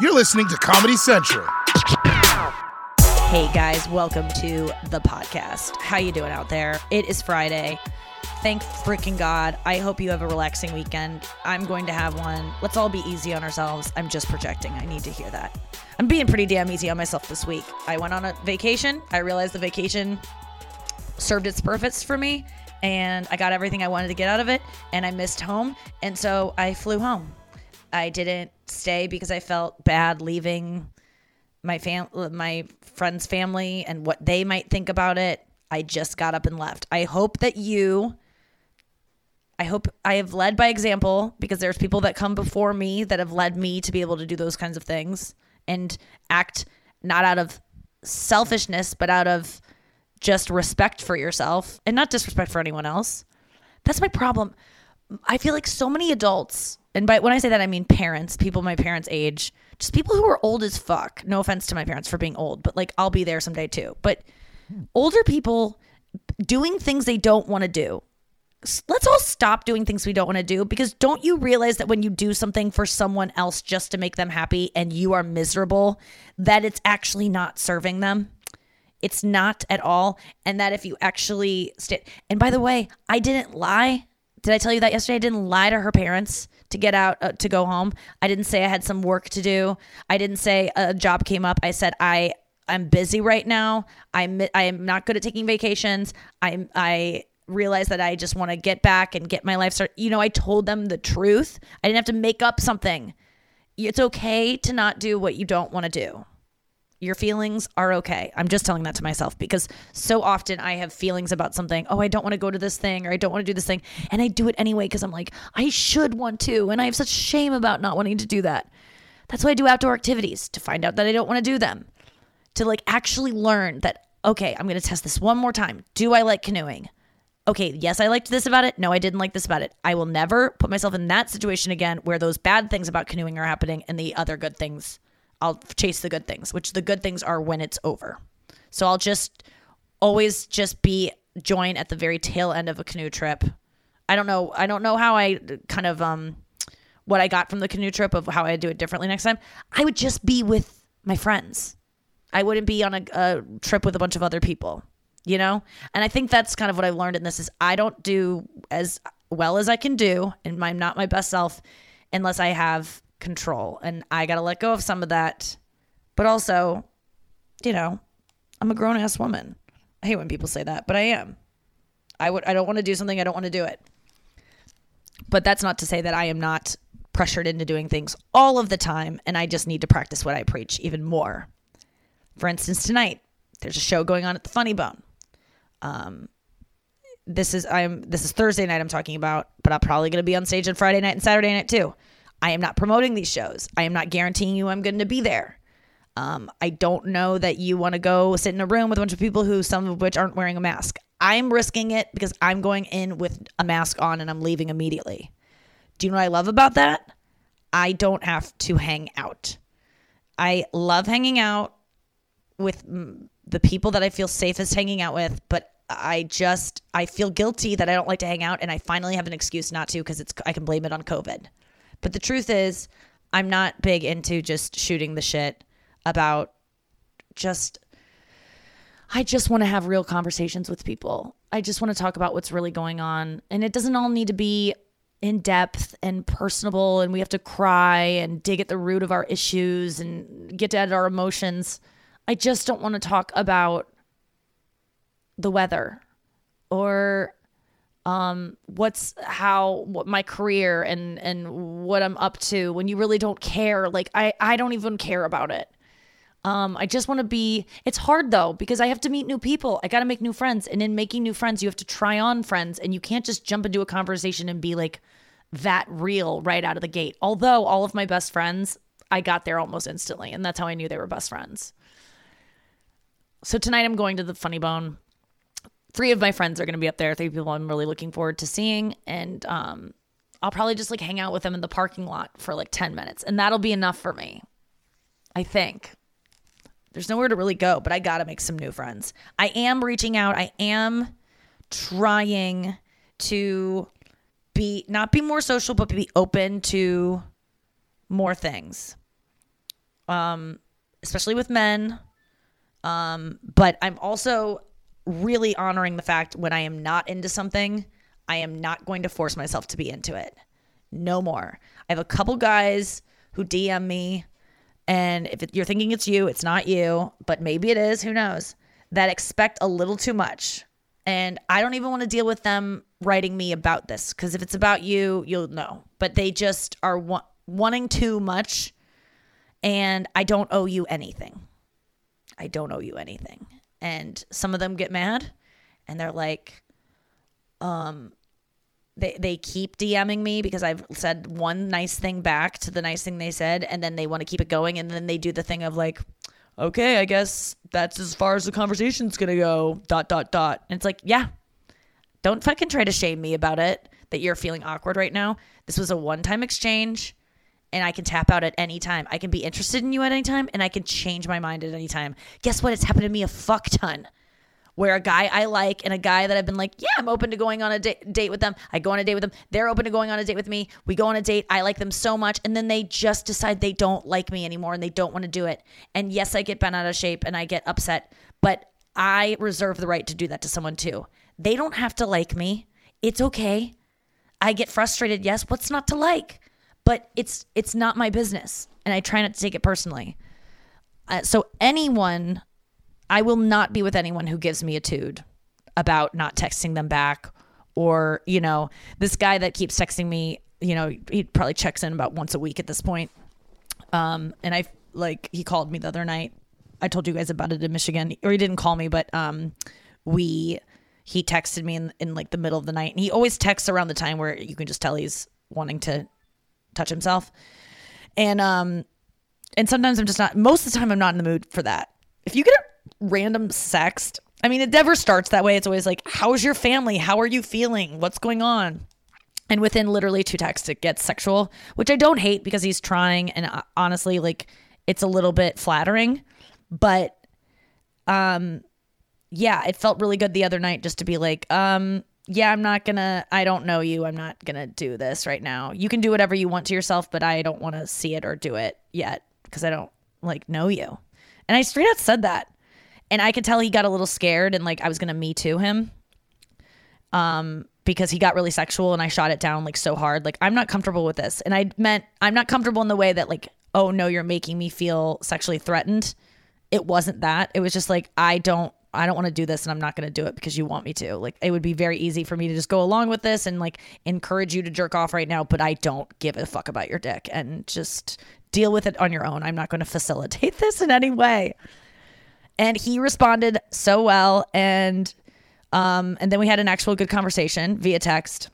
You're listening to Comedy Central. Hey guys, welcome to the podcast. How you doing out there? It is Friday. Thank freaking God. I hope you have a relaxing weekend. I'm going to have one. Let's all be easy on ourselves. I'm just projecting. I need to hear that. I'm being pretty damn easy on myself this week. I went on a vacation. I realized the vacation served its purpose for me and I got everything I wanted to get out of it and I missed home and so I flew home. I didn't stay because I felt bad leaving my fam my friend's family and what they might think about it. I just got up and left. I hope that you I hope I have led by example because there's people that come before me that have led me to be able to do those kinds of things and act not out of selfishness but out of just respect for yourself and not disrespect for anyone else. That's my problem. I feel like so many adults, and by when I say that I mean parents, people my parents' age, just people who are old as fuck. No offense to my parents for being old, but like I'll be there someday too. But older people doing things they don't want to do. Let's all stop doing things we don't want to do because don't you realize that when you do something for someone else just to make them happy and you are miserable, that it's actually not serving them? It's not at all. And that if you actually and by the way, I didn't lie. Did I tell you that yesterday? I didn't lie to her parents to get out uh, to go home. I didn't say I had some work to do. I didn't say a job came up. I said I I'm busy right now. I'm I am not good at taking vacations. I I realize that I just want to get back and get my life started. You know, I told them the truth. I didn't have to make up something. It's okay to not do what you don't want to do. Your feelings are okay. I'm just telling that to myself because so often I have feelings about something. Oh, I don't want to go to this thing or I don't want to do this thing. And I do it anyway because I'm like, I should want to. And I have such shame about not wanting to do that. That's why I do outdoor activities to find out that I don't want to do them. To like actually learn that, okay, I'm going to test this one more time. Do I like canoeing? Okay, yes, I liked this about it. No, I didn't like this about it. I will never put myself in that situation again where those bad things about canoeing are happening and the other good things I'll chase the good things, which the good things are when it's over. So I'll just always just be join at the very tail end of a canoe trip. I don't know. I don't know how I kind of um what I got from the canoe trip of how I do it differently next time. I would just be with my friends. I wouldn't be on a, a trip with a bunch of other people, you know? And I think that's kind of what I've learned in this is I don't do as well as I can do and I'm not my best self unless I have control. And I got to let go of some of that. But also, you know, I'm a grown ass woman. I hate when people say that, but I am. I would I don't want to do something I don't want to do it. But that's not to say that I am not pressured into doing things all of the time and I just need to practice what I preach even more. For instance, tonight there's a show going on at the Funny Bone. Um this is I'm this is Thursday night I'm talking about, but I'm probably going to be on stage on Friday night and Saturday night too. I am not promoting these shows. I am not guaranteeing you I'm going to be there. Um, I don't know that you want to go sit in a room with a bunch of people who, some of which aren't wearing a mask. I'm risking it because I'm going in with a mask on and I'm leaving immediately. Do you know what I love about that? I don't have to hang out. I love hanging out with the people that I feel safest hanging out with, but I just I feel guilty that I don't like to hang out and I finally have an excuse not to because it's I can blame it on COVID. But the truth is, I'm not big into just shooting the shit about just I just want to have real conversations with people. I just want to talk about what's really going on. And it doesn't all need to be in depth and personable and we have to cry and dig at the root of our issues and get to at our emotions. I just don't want to talk about the weather or um what's how what my career and and what I'm up to when you really don't care like I I don't even care about it um I just want to be it's hard though because I have to meet new people I got to make new friends and in making new friends you have to try on friends and you can't just jump into a conversation and be like that real right out of the gate although all of my best friends I got there almost instantly, and that's how I knew they were best friends. So tonight I'm going to the Funny Bone. Three of my friends are going to be up there. Three people I'm really looking forward to seeing, and um, I'll probably just like hang out with them in the parking lot for like ten minutes, and that'll be enough for me. I think there's nowhere to really go, but I got to make some new friends. I am reaching out. I am trying to be not be more social, but be open to more things. Um, especially with men. Um, but I'm also really honoring the fact when I am not into something, I am not going to force myself to be into it. No more. I have a couple guys who DM me, and if it, you're thinking it's you, it's not you, but maybe it is, who knows, that expect a little too much. And I don't even want to deal with them writing me about this because if it's about you, you'll know. But they just are wa- wanting too much, and I don't owe you anything. I don't owe you anything. And some of them get mad and they're like, um, they, they keep DMing me because I've said one nice thing back to the nice thing they said, and then they want to keep it going, and then they do the thing of like, okay, I guess that's as far as the conversation's gonna go. Dot dot dot. And it's like, yeah, don't fucking try to shame me about it that you're feeling awkward right now. This was a one time exchange and I can tap out at any time. I can be interested in you at any time and I can change my mind at any time. Guess what? It's happened to me a fuck ton. Where a guy I like and a guy that I've been like, yeah, I'm open to going on a da- date with them. I go on a date with them. They're open to going on a date with me. We go on a date. I like them so much. And then they just decide they don't like me anymore and they don't want to do it. And yes, I get bent out of shape and I get upset, but I reserve the right to do that to someone too. They don't have to like me. It's okay. I get frustrated. Yes, what's not to like? But it's it's not my business, and I try not to take it personally. Uh, so anyone, I will not be with anyone who gives me a tude about not texting them back, or you know, this guy that keeps texting me. You know, he probably checks in about once a week at this point. Um, and I like he called me the other night. I told you guys about it in Michigan, or he didn't call me, but um, we he texted me in, in like the middle of the night and he always texts around the time where you can just tell he's wanting to touch himself. And um and sometimes i'm just not most of the time i'm not in the mood for that. If you get a random sext i mean it never starts that way. It's always like how's your family? How are you feeling? What's going on? And within literally two texts it gets sexual which i don't hate because he's trying. And uh, honestly like it's a little bit flattering. But um yeah, it felt really good the other night just to be like, um, yeah, I'm not gonna, I don't know you. I'm not gonna do this right now. You can do whatever you want to yourself, but I don't want to see it or do it yet because I don't like know you. And I straight out said that. And I could tell he got a little scared and like I was gonna me too him. Um, because he got really sexual and I shot it down like so hard. Like, I'm not comfortable with this. And I meant I'm not comfortable in the way that like, oh no, you're making me feel sexually threatened. It wasn't that. It was just like I don't I don't want to do this and I'm not going to do it because you want me to. Like it would be very easy for me to just go along with this and like encourage you to jerk off right now, but I don't give a fuck about your dick and just deal with it on your own. I'm not going to facilitate this in any way. And he responded so well and um and then we had an actual good conversation via text.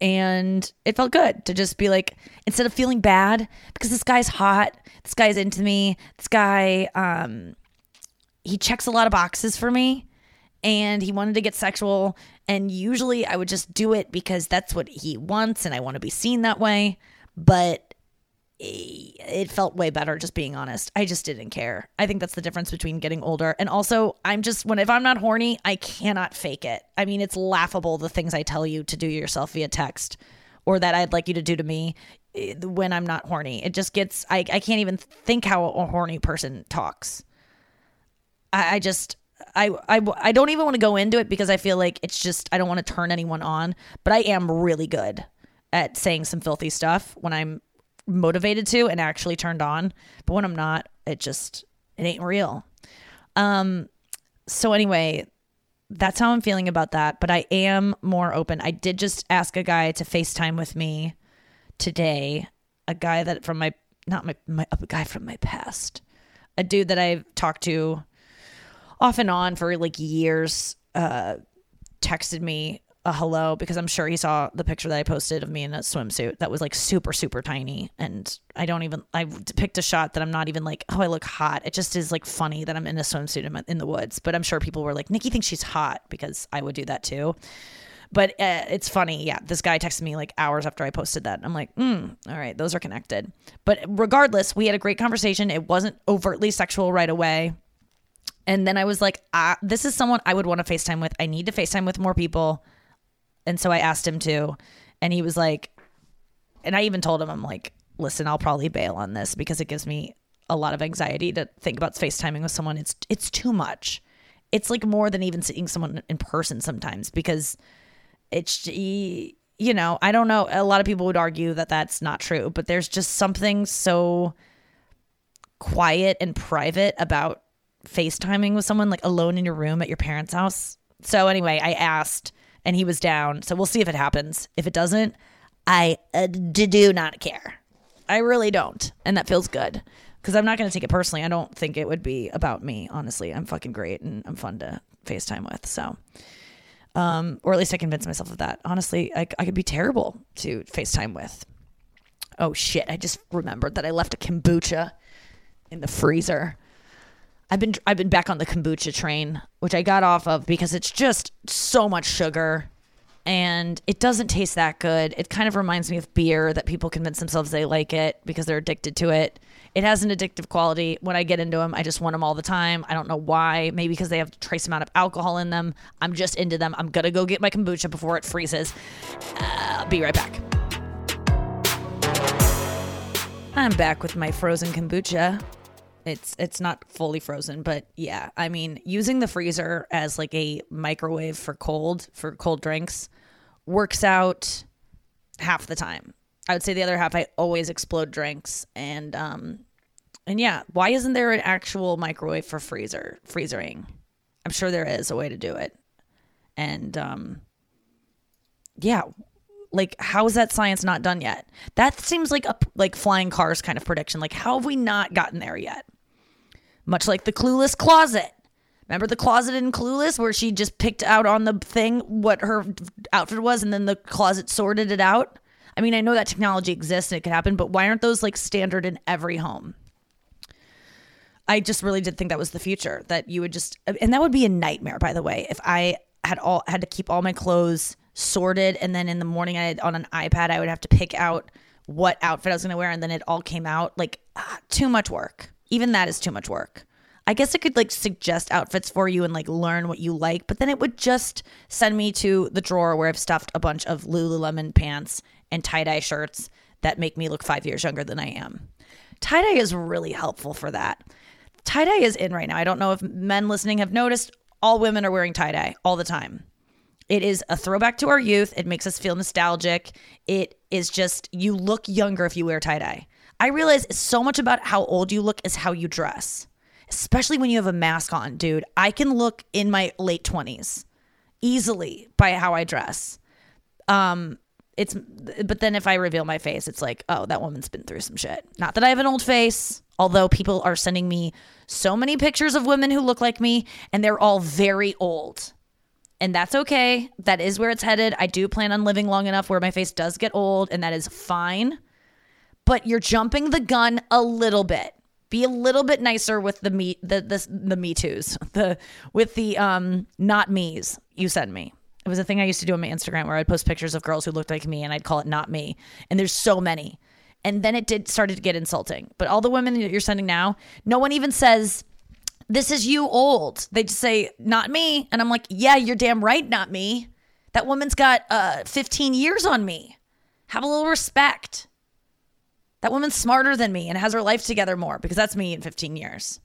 And it felt good to just be like instead of feeling bad because this guy's hot, this guy's into me, this guy um he checks a lot of boxes for me and he wanted to get sexual and usually I would just do it because that's what he wants and I want to be seen that way but it felt way better just being honest. I just didn't care. I think that's the difference between getting older and also I'm just when if I'm not horny I cannot fake it. I mean it's laughable the things I tell you to do yourself via text or that I'd like you to do to me when I'm not horny. It just gets I, I can't even think how a horny person talks I, I just I, I I don't even want to go into it because I feel like it's just I don't want to turn anyone on, but I am really good at saying some filthy stuff when I'm motivated to and actually turned on. But when I'm not, it just it ain't real. Um so anyway, that's how I'm feeling about that, but I am more open. I did just ask a guy to FaceTime with me today, a guy that from my not my, my a guy from my past. A dude that I've talked to off and on for like years uh texted me a hello because I'm sure he saw the picture that I posted of me in a swimsuit that was like super super tiny. And I don't even I picked a shot that I'm not even like oh I look hot. It just is like funny that I'm in a swimsuit in, in the woods. But I'm sure people were like Nikki thinks she's hot because I would do that too. But uh, it's funny. Yeah this guy texted me like hours after I posted that. I'm like mm, all right those are connected. But regardless we had a great conversation. It wasn't overtly sexual right away and then I was like, ah, this is someone I would want to FaceTime with. I need to FaceTime with more people. And so I asked him to. And he was like, and I even told him, I'm like, listen, I'll probably bail on this because it gives me a lot of anxiety to think about FaceTiming with someone. It's it's too much. It's like more than even seeing someone in person sometimes because it's you know, I don't know. A lot of people would argue that that's not true, but there's just something so quiet and private about FaceTiming with someone like alone in your room at your parents' house. So anyway, I asked and he was down. So we'll see if it happens. If it doesn't, I uh, do not care. I really don't. And that feels good because I'm not going to take it personally. I don't think it would be about me, honestly. I'm fucking great and I'm fun to FaceTime with. So, um, or at least I convinced myself of that. Honestly, I, I could be terrible to FaceTime with. Oh shit. I just remembered that I left a kombucha in the freezer. I've been I've been back on the kombucha train, which I got off of because it's just so much sugar and it doesn't taste that good. It kind of reminds me of beer that people convince themselves they like it because they're addicted to it. It has an addictive quality. When I get into them, I just want them all the time. I don't know why. Maybe because they have a trace amount of alcohol in them. I'm just into them. I'm gonna go get my kombucha before it freezes. Uh, be right back. I'm back with my frozen kombucha. It's it's not fully frozen, but yeah, I mean, using the freezer as like a microwave for cold for cold drinks works out half the time. I would say the other half I always explode drinks and um and yeah, why isn't there an actual microwave for freezer freezering? I'm sure there is a way to do it. And um yeah, like how is that science not done yet that seems like a like flying cars kind of prediction like how have we not gotten there yet much like the clueless closet. Remember the closet in clueless where she just picked out on the thing what her outfit was and then the closet sorted it out? I mean i know that technology exists and it could happen but why aren't those like standard in every home? I just really did think that was the future that you would just and that would be a nightmare by the way if i had all had to keep all my clothes sorted and then in the morning I on an iPad I would have to pick out what outfit I was going to wear and then it all came out. Like ah, too much work. Even that is too much work. I guess it could like suggest outfits for you and like learn what you like, but then it would just send me to the drawer where I've stuffed a bunch of Lululemon pants and tie-dye shirts that make me look 5 years younger than I am. Tie-dye is really helpful for that. Tie-dye is in right now. I don't know if men listening have noticed all women are wearing tie-dye all the time. It is a throwback to our youth. It makes us feel nostalgic. It is just, you look younger if you wear tie dye. I realize so much about how old you look is how you dress, especially when you have a mask on, dude. I can look in my late 20s easily by how I dress. Um, it's but then if I reveal my face, it's like, oh, that woman's been through some shit. Not that I have an old face, although people are sending me so many pictures of women who look like me, and they're all very old and that's okay. That is where it's headed. I do plan on living long enough where my face does get old, and that is fine. But you're jumping the gun a little bit. Be a little bit nicer with the me the the, the me too's the with the um not me's you send me. It was a thing I used to do on my Instagram where I'd post pictures of girls who looked like me and I'd call it not me. And there's so many. And then it did started to get insulting. But all the women that you're sending now, no one even says this is you old. They just say, not me. And I'm like, yeah, you're damn right, not me. That woman's got uh, 15 years on me. Have a little respect. That woman's smarter than me and has her life together more because that's me in 15 years.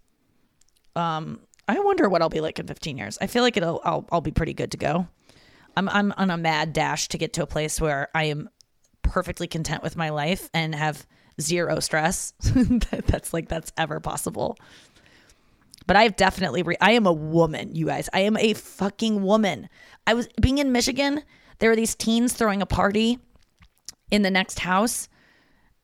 Um, I wonder what I'll be like in 15 years. I feel like it'll I'll, I'll be pretty good to go. I'm I'm on a mad dash to get to a place where I am perfectly content with my life and have zero stress. that's like that's ever possible. But I've definitely, re- I am a woman, you guys. I am a fucking woman. I was being in Michigan, there were these teens throwing a party in the next house.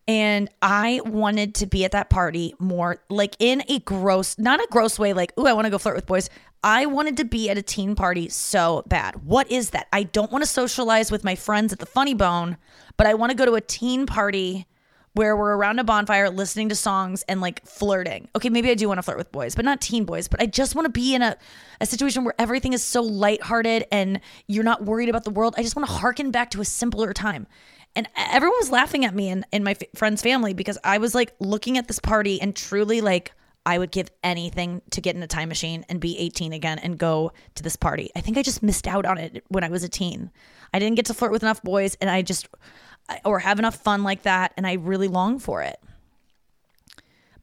And I wanted to be at that party more like in a gross, not a gross way, like, ooh, I want to go flirt with boys. I wanted to be at a teen party so bad. What is that? I don't want to socialize with my friends at the funny bone, but I want to go to a teen party where we're around a bonfire listening to songs and like flirting. Okay, maybe I do want to flirt with boys, but not teen boys. But I just want to be in a, a situation where everything is so lighthearted and you're not worried about the world. I just want to harken back to a simpler time. And everyone was laughing at me and in my f- friend's family because I was like looking at this party and truly like I would give anything to get in a time machine and be 18 again and go to this party. I think I just missed out on it when I was a teen. I didn't get to flirt with enough boys and I just or have enough fun like that and I really long for it.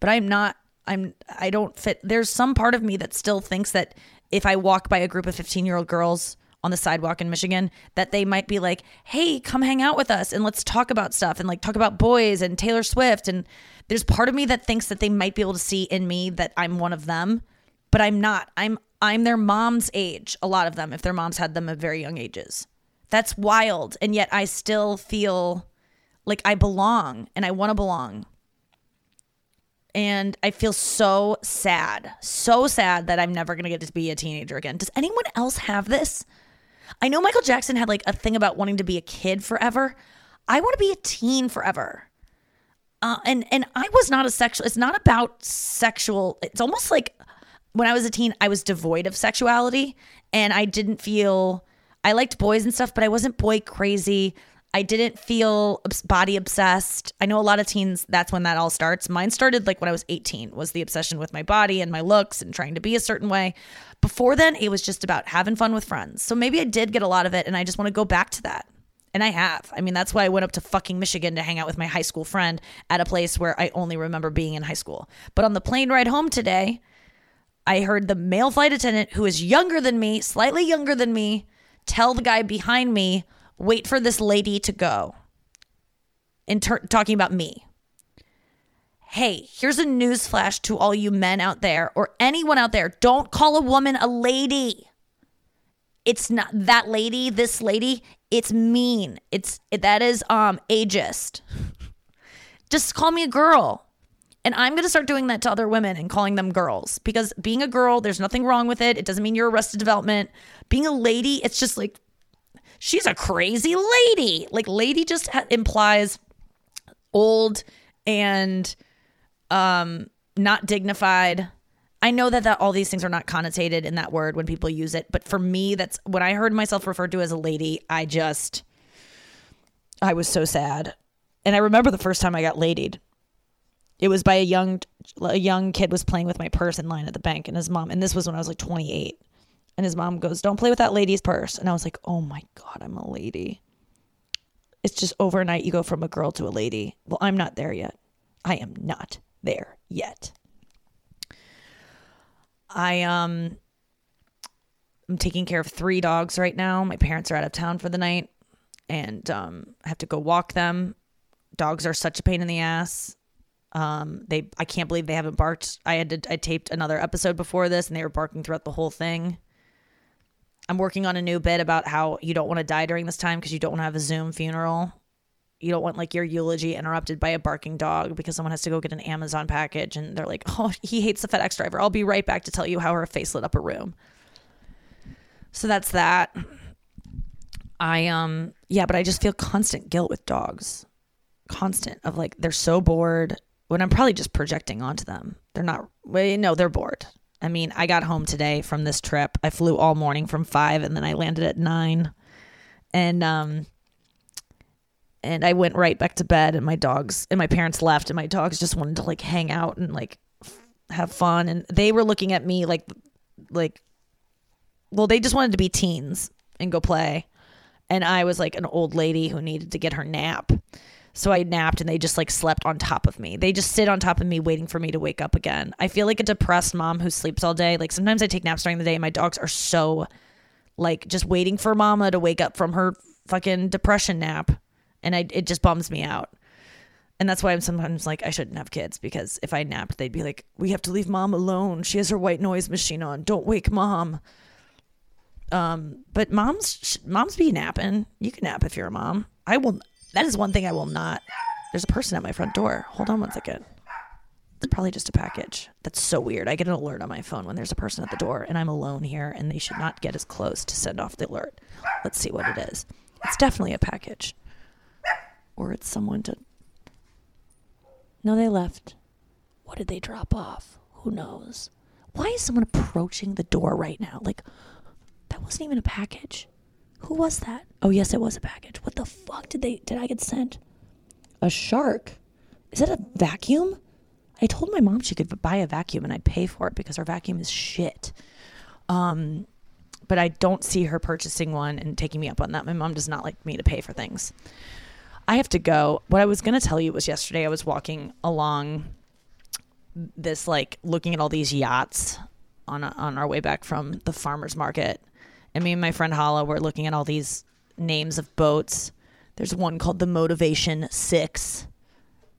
But I'm not I'm I don't fit there's some part of me that still thinks that if I walk by a group of 15-year-old girls on the sidewalk in Michigan that they might be like, "Hey, come hang out with us and let's talk about stuff and like talk about boys and Taylor Swift." And there's part of me that thinks that they might be able to see in me that I'm one of them, but I'm not. I'm I'm their mom's age, a lot of them if their moms had them at very young ages. That's wild. And yet I still feel like I belong and I want to belong. And I feel so sad, so sad that I'm never going to get to be a teenager again. Does anyone else have this? I know Michael Jackson had like a thing about wanting to be a kid forever. I want to be a teen forever. Uh, and and I was not a sexual. It's not about sexual. It's almost like when I was a teen, I was devoid of sexuality, and I didn't feel I liked boys and stuff, but I wasn't boy crazy. I didn't feel body obsessed. I know a lot of teens, that's when that all starts. Mine started like when I was 18, was the obsession with my body and my looks and trying to be a certain way. Before then, it was just about having fun with friends. So maybe I did get a lot of it and I just want to go back to that. And I have. I mean, that's why I went up to fucking Michigan to hang out with my high school friend at a place where I only remember being in high school. But on the plane ride home today, I heard the male flight attendant, who is younger than me, slightly younger than me, tell the guy behind me, wait for this lady to go. In ter- talking about me. Hey, here's a news flash to all you men out there or anyone out there. Don't call a woman a lady. It's not that lady, this lady, it's mean. It's that is um ageist. Just call me a girl. And I'm going to start doing that to other women and calling them girls because being a girl, there's nothing wrong with it. It doesn't mean you're arrested development. Being a lady, it's just like she's a crazy lady. Like lady just ha- implies old and um not dignified. I know that, that all these things are not connotated in that word when people use it, but for me that's when I heard myself referred to as a lady, I just I was so sad. And I remember the first time I got ladied. It was by a young a young kid was playing with my purse in line at the bank and his mom and this was when I was like 28 and his mom goes, Don't play with that lady's purse. And I was like, Oh my God, I'm a lady. It's just overnight you go from a girl to a lady. Well, I'm not there yet. I am not there yet. I um I'm taking care of three dogs right now. My parents are out of town for the night and um I have to go walk them. Dogs are such a pain in the ass. Um they I can't believe they haven't barked. I had to I taped another episode before this and they were barking throughout the whole thing. I'm working on a new bit about how you don't want to die during this time because you don't want to have a Zoom funeral. You don't want like your eulogy interrupted by a barking dog because someone has to go get an Amazon package and they're like, "Oh, he hates the FedEx driver. I'll be right back to tell you how her face lit up a room." So that's that. I um yeah, but I just feel constant guilt with dogs. Constant of like they're so bored when I'm probably just projecting onto them. They're not well, no, they're bored. I mean, I got home today from this trip. I flew all morning from five and then I landed at nine. And um and I went right back to bed and my dogs and my parents left and my dogs just wanted to like hang out and like have fun and they were looking at me like like well they just wanted to be teens and go play and I was like an old lady who needed to get her nap. So I napped and they just like slept on top of me. They just sit on top of me waiting for me to wake up again. I feel like a depressed mom who sleeps all day. Like sometimes I take naps during the day and my dogs are so like just waiting for mama to wake up from her fucking depression nap. And I it just bums me out. And that's why I'm sometimes like I shouldn't have kids because if I napped they'd be like we have to leave mom alone. She has her white noise machine on. Don't wake mom. Um but moms moms be napping. You can nap if you're a mom. I will that is one thing I will not There's a person at my front door. Hold on one second. It's probably just a package. That's so weird. I get an alert on my phone when there's a person at the door and I'm alone here and they should not get as close to send off the alert. Let's see what it is. It's definitely a package. Or it's someone to. No, they left. What did they drop off? Who knows? Why is someone approaching the door right now? Like, that wasn't even a package. Who was that? Oh, yes, it was a package. What the fuck did they did I get sent? A shark. Is that a vacuum? I told my mom she could buy a vacuum and I'd pay for it because her vacuum is shit. Um, but I don't see her purchasing one and taking me up on that. My mom does not like me to pay for things. I have to go. What I was going to tell you was yesterday I was walking along this like looking at all these yachts on on our way back from the farmers market. And me and my friend Hala were looking at all these names of boats. There's one called the Motivation 6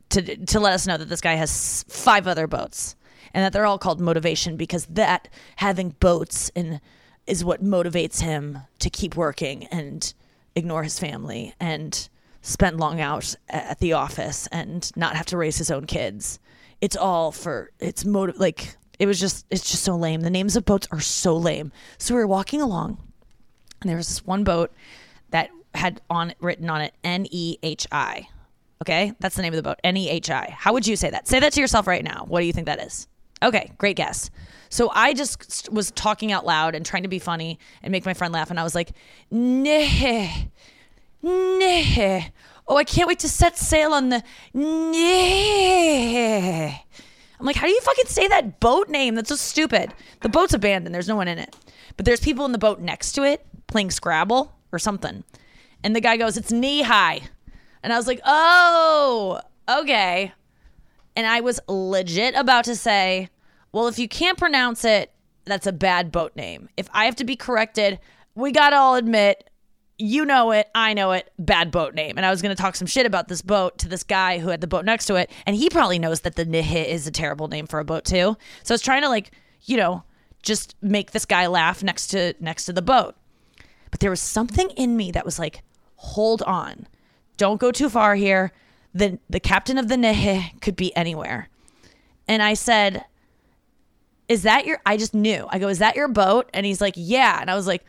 to to let us know that this guy has five other boats and that they're all called motivation because that having boats and is what motivates him to keep working and ignore his family and spend long hours at the office and not have to raise his own kids. It's all for it's motive like it was just it's just so lame. The names of boats are so lame. So we were walking along and there was this one boat that had on written on it N E H I Okay, that's the name of the boat. N E H I. How would you say that? Say that to yourself right now. What do you think that is? Okay, great guess. So I just was talking out loud and trying to be funny and make my friend laugh, and I was like, "Neh, neh." Oh, I can't wait to set sail on the neh. I'm like, how do you fucking say that boat name? That's so stupid. The boat's abandoned. There's no one in it, but there's people in the boat next to it playing Scrabble or something. And the guy goes, "It's knee high." And I was like, oh, okay. And I was legit about to say, well, if you can't pronounce it, that's a bad boat name. If I have to be corrected, we got to all admit, you know it, I know it, bad boat name. And I was going to talk some shit about this boat to this guy who had the boat next to it. And he probably knows that the Nihit is a terrible name for a boat too. So I was trying to like, you know, just make this guy laugh next to next to the boat. But there was something in me that was like, hold on don't go too far here. The the captain of the Nehe could be anywhere. And I said, Is that your I just knew. I go, Is that your boat? And he's like, Yeah. And I was like,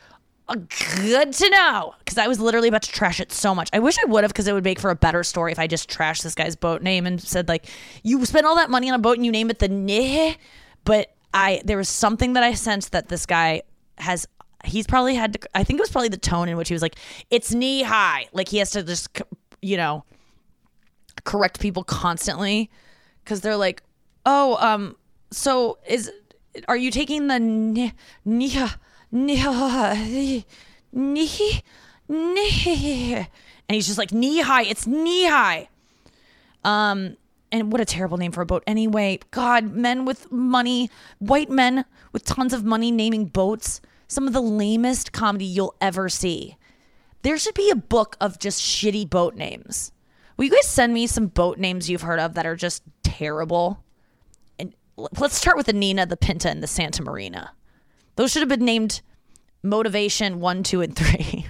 good to know. Because I was literally about to trash it so much. I wish I would have because it would make for a better story if I just trashed this guy's boat name and said, like, you spent all that money on a boat and you name it the Nehe. But I there was something that I sensed that this guy has he's probably had to, I think it was probably the tone in which he was like, it's knee high. Like he has to just you know, correct people constantly because they're like, oh, um, so is are you taking the nia nia nia nia and he's just like knee high. It's knee high. Um, and what a terrible name for a boat. Anyway, God, men with money, white men with tons of money naming boats, some of the lamest comedy you'll ever see. There should be a book of just shitty boat names. Will you guys send me some boat names you've heard of that are just terrible? And let's start with the Nina, the Pinta, and the Santa Maria. Those should have been named Motivation 1, 2, and 3.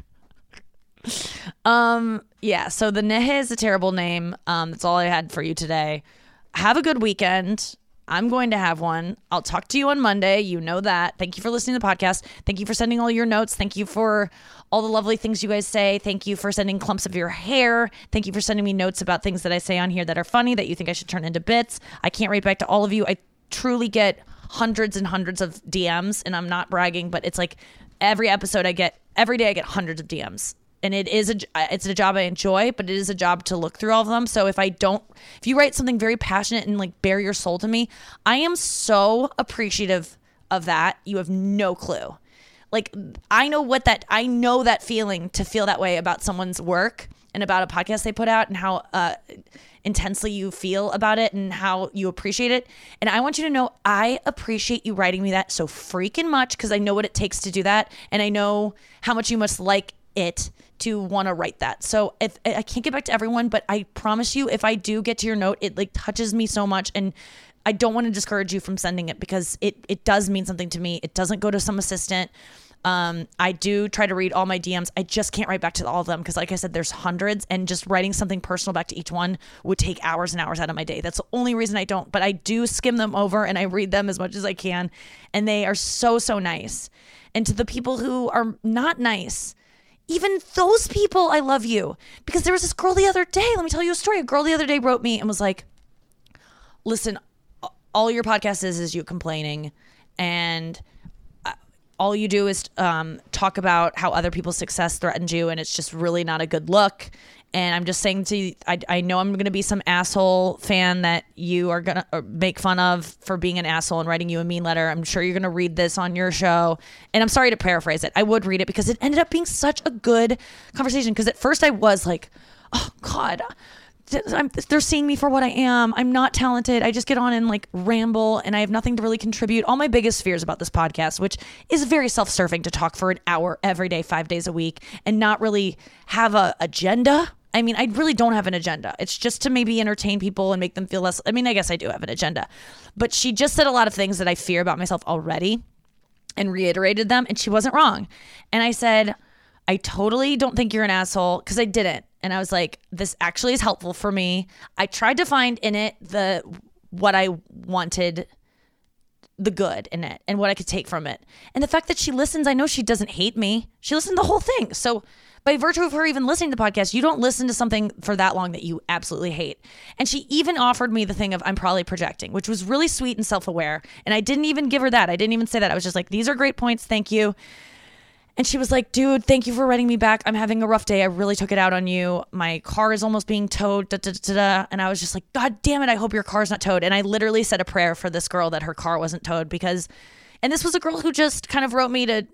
um, yeah, so the Nehe is a terrible name. Um, that's all I had for you today. Have a good weekend. I'm going to have one. I'll talk to you on Monday. You know that. Thank you for listening to the podcast. Thank you for sending all your notes. Thank you for all the lovely things you guys say. Thank you for sending clumps of your hair. Thank you for sending me notes about things that I say on here that are funny that you think I should turn into bits. I can't write back to all of you. I truly get hundreds and hundreds of DMs, and I'm not bragging, but it's like every episode I get, every day I get hundreds of DMs and it is a it's a job I enjoy, but it is a job to look through all of them. So if I don't, if you write something very passionate and like bare your soul to me, I am so appreciative of that. You have no clue. Like I know what that I know that feeling to feel that way about someone's work and about a podcast they put out and how uh, intensely you feel about it and how you appreciate it. And I want you to know I appreciate you writing me that so freaking much because I know what it takes to do that, and I know how much you must like it to want to write that. So if I can't get back to everyone, but I promise you, if I do get to your note, it like touches me so much and. I don't want to discourage you from sending it because it it does mean something to me. It doesn't go to some assistant. Um, I do try to read all my DMs. I just can't write back to all of them because, like I said, there's hundreds, and just writing something personal back to each one would take hours and hours out of my day. That's the only reason I don't. But I do skim them over and I read them as much as I can, and they are so so nice. And to the people who are not nice, even those people, I love you because there was this girl the other day. Let me tell you a story. A girl the other day wrote me and was like, "Listen, all your podcast is is you complaining, and." All you do is um, talk about how other people's success threatens you, and it's just really not a good look. And I'm just saying to you, I, I know I'm going to be some asshole fan that you are going to uh, make fun of for being an asshole and writing you a mean letter. I'm sure you're going to read this on your show. And I'm sorry to paraphrase it. I would read it because it ended up being such a good conversation. Because at first I was like, oh, God, I'm, they're seeing me for what I am. I'm not talented. I just get on and like ramble and I have nothing to really contribute. All my biggest fears about this podcast, which is very self serving to talk for an hour every day, five days a week, and not really have a agenda. I mean, I really don't have an agenda. It's just to maybe entertain people and make them feel less. I mean, I guess I do have an agenda. But she just said a lot of things that I fear about myself already and reiterated them, and she wasn't wrong. And I said, I totally don't think you're an asshole because I didn't and I was like, this actually is helpful for me. I tried to find in it the what I wanted the good in it and what I could take from it. And the fact that she listens, I know she doesn't hate me. She listened to the whole thing. So by virtue of her even listening to the podcast, you don't listen to something for that long that you absolutely hate. And she even offered me the thing of I'm probably projecting, which was really sweet and self-aware. And I didn't even give her that. I didn't even say that. I was just like, these are great points. Thank you. And she was like, dude, thank you for writing me back. I'm having a rough day. I really took it out on you. My car is almost being towed. Da, da, da, da. and I was just like, God damn it. I hope your car's not towed. And I literally said a prayer for this girl that her car wasn't towed because, and this was a girl who just kind of wrote me to,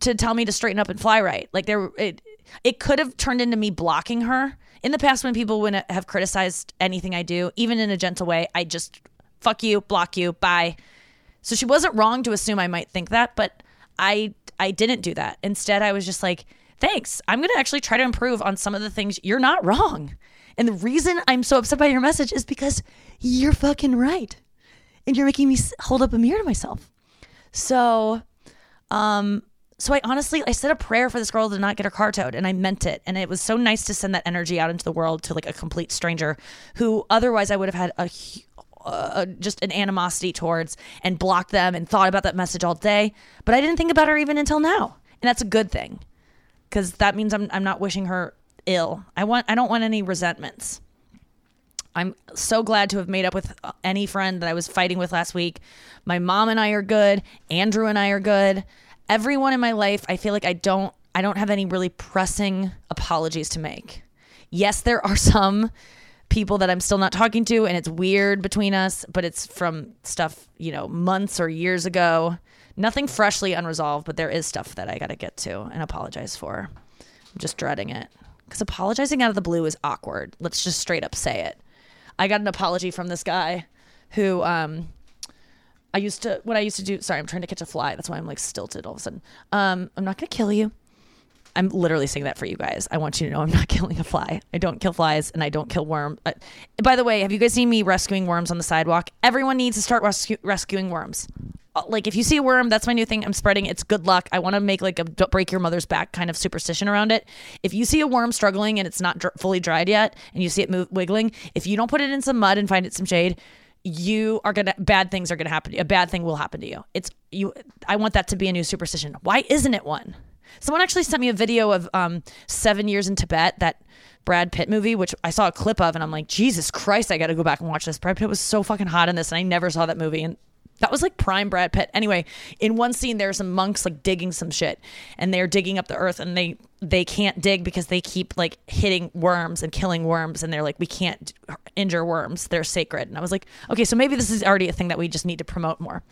to tell me to straighten up and fly right. Like there, it, it could have turned into me blocking her. In the past, when people would have criticized anything I do, even in a gentle way, I just fuck you, block you, bye. So she wasn't wrong to assume I might think that, but I I didn't do that. Instead, I was just like, thanks. I'm going to actually try to improve on some of the things. You're not wrong. And the reason I'm so upset by your message is because you're fucking right. And you're making me hold up a mirror to myself. So, um, so I honestly, I said a prayer for this girl to not get her car towed, and I meant it. And it was so nice to send that energy out into the world to like a complete stranger who otherwise I would have had a uh, just an animosity towards and blocked them and thought about that message all day. But I didn't think about her even until now, and that's a good thing because that means I'm I'm not wishing her ill. I want I don't want any resentments. I'm so glad to have made up with uh, any friend that I was fighting with last week. My mom and I are good. Andrew and I are good. Everyone in my life, I feel like I don't I don't have any really pressing apologies to make. Yes, there are some people that I'm still not talking to, and it's weird between us, but it's from stuff, you know, months or years ago. Nothing freshly unresolved, but there is stuff that I got to get to and apologize for. I'm just dreading it. Because apologizing out of the blue is awkward. Let's just straight up say it. I got an apology from this guy who, um, I used to, what I used to do, sorry, I'm trying to catch a fly. That's why I'm like stilted all of a sudden. Um, I'm not going to kill you. I'm literally saying that for you guys. I want you to know I'm not killing a fly. I don't kill flies and I don't kill worms. By the way, have you guys seen me rescuing worms on the sidewalk? Everyone needs to start rescu- rescuing worms. Uh, like if you see a worm, that's my new thing. I'm spreading. It's good luck. I want to make like a break your mother's back kind of superstition around it. If you see a worm struggling and it's not dr- fully dried yet, and you see it move, wiggling, if you don't put it in some mud and find it some shade, you are gonna bad things are gonna happen. A bad thing will happen to you. It's you. I want that to be a new superstition. Why isn't it one? Someone actually sent me a video of um, Seven Years in Tibet, that Brad Pitt movie, which I saw a clip of, and I'm like, Jesus Christ, I got to go back and watch this. Brad Pitt was so fucking hot in this, and I never saw that movie. And that was like prime Brad Pitt. Anyway, in one scene, there's some monks like digging some shit, and they're digging up the earth, and they they can't dig because they keep like hitting worms and killing worms, and they're like, we can't injure worms; they're sacred. And I was like, okay, so maybe this is already a thing that we just need to promote more.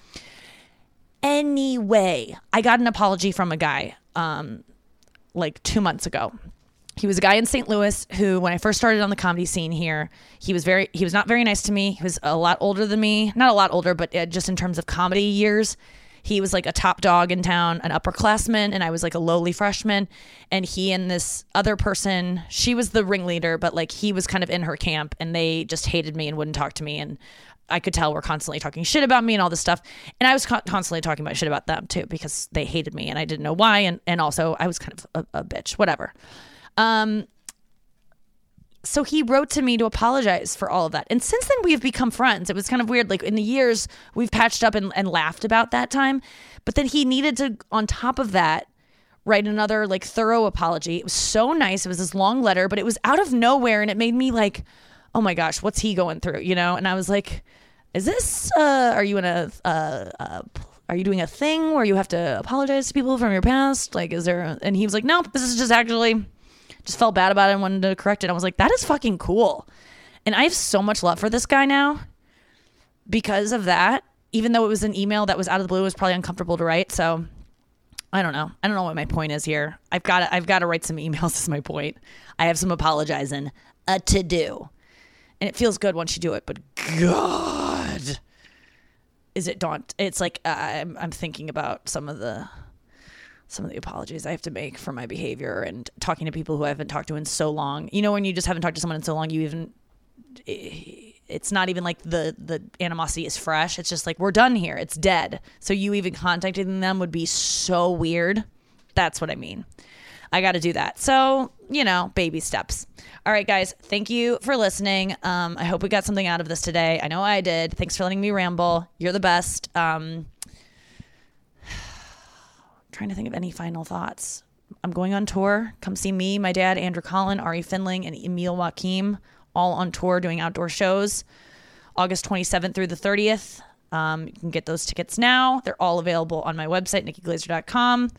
Anyway, I got an apology from a guy um, like two months ago. He was a guy in St. Louis who, when I first started on the comedy scene here, he was very, he was not very nice to me. He was a lot older than me, not a lot older, but uh, just in terms of comedy years, he was like a top dog in town, an upperclassman, and I was like a lowly freshman. And he and this other person, she was the ringleader, but like he was kind of in her camp, and they just hated me and wouldn't talk to me. And I could tell we were constantly talking shit about me and all this stuff. And I was con- constantly talking about shit about them too because they hated me and I didn't know why. And, and also, I was kind of a, a bitch, whatever. Um, so he wrote to me to apologize for all of that. And since then, we have become friends. It was kind of weird. Like in the years, we've patched up and, and laughed about that time. But then he needed to, on top of that, write another like thorough apology. It was so nice. It was this long letter, but it was out of nowhere. And it made me like, oh my gosh, what's he going through? You know? And I was like, is this, uh, are you in a, uh, uh, are you doing a thing where you have to apologize to people from your past? Like, is there, a, and he was like, no, this is just actually, just felt bad about it and wanted to correct it. I was like, that is fucking cool. And I have so much love for this guy now because of that. Even though it was an email that was out of the blue, it was probably uncomfortable to write. So I don't know. I don't know what my point is here. I've got to, I've got to write some emails. Is my point. I have some apologizing uh, to do, and it feels good once you do it. But God, is it daunt? It's like uh, I'm, I'm thinking about some of the some of the apologies I have to make for my behavior and talking to people who I haven't talked to in so long. You know, when you just haven't talked to someone in so long, you even it's not even like the the animosity is fresh. It's just like we're done here. It's dead. So you even contacting them would be so weird. That's what I mean. I got to do that. So, you know, baby steps. All right, guys, thank you for listening. Um, I hope we got something out of this today. I know I did. Thanks for letting me ramble. You're the best. Um, trying to think of any final thoughts. I'm going on tour. Come see me, my dad, Andrew Collin, Ari Finling, and Emil Wakim, all on tour doing outdoor shows. August 27th through the 30th. Um, you can get those tickets now. They're all available on my website, nikkiglazer.com.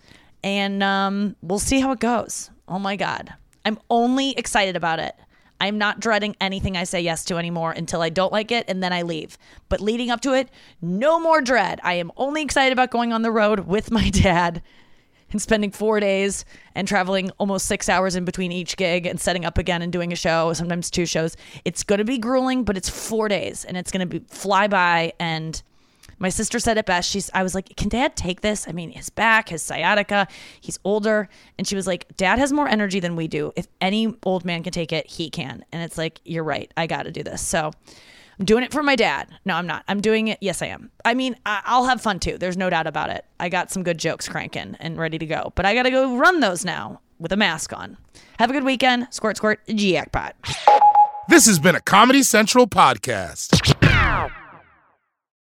And um, we'll see how it goes. Oh my God. I'm only excited about it. I'm not dreading anything I say yes to anymore until I don't like it and then I leave. But leading up to it, no more dread. I am only excited about going on the road with my dad and spending four days and traveling almost six hours in between each gig and setting up again and doing a show, sometimes two shows. It's going to be grueling, but it's four days and it's going to be fly by and my sister said it best. She's I was like, "Can dad take this?" I mean, his back, his sciatica, he's older, and she was like, "Dad has more energy than we do. If any old man can take it, he can." And it's like, "You're right. I got to do this." So, I'm doing it for my dad. No, I'm not. I'm doing it. Yes, I am. I mean, I- will have fun too. There's no doubt about it. I got some good jokes cranking and ready to go, but I got to go run those now with a mask on. Have a good weekend. Squirt, squirt, jackpot. This has been a Comedy Central podcast.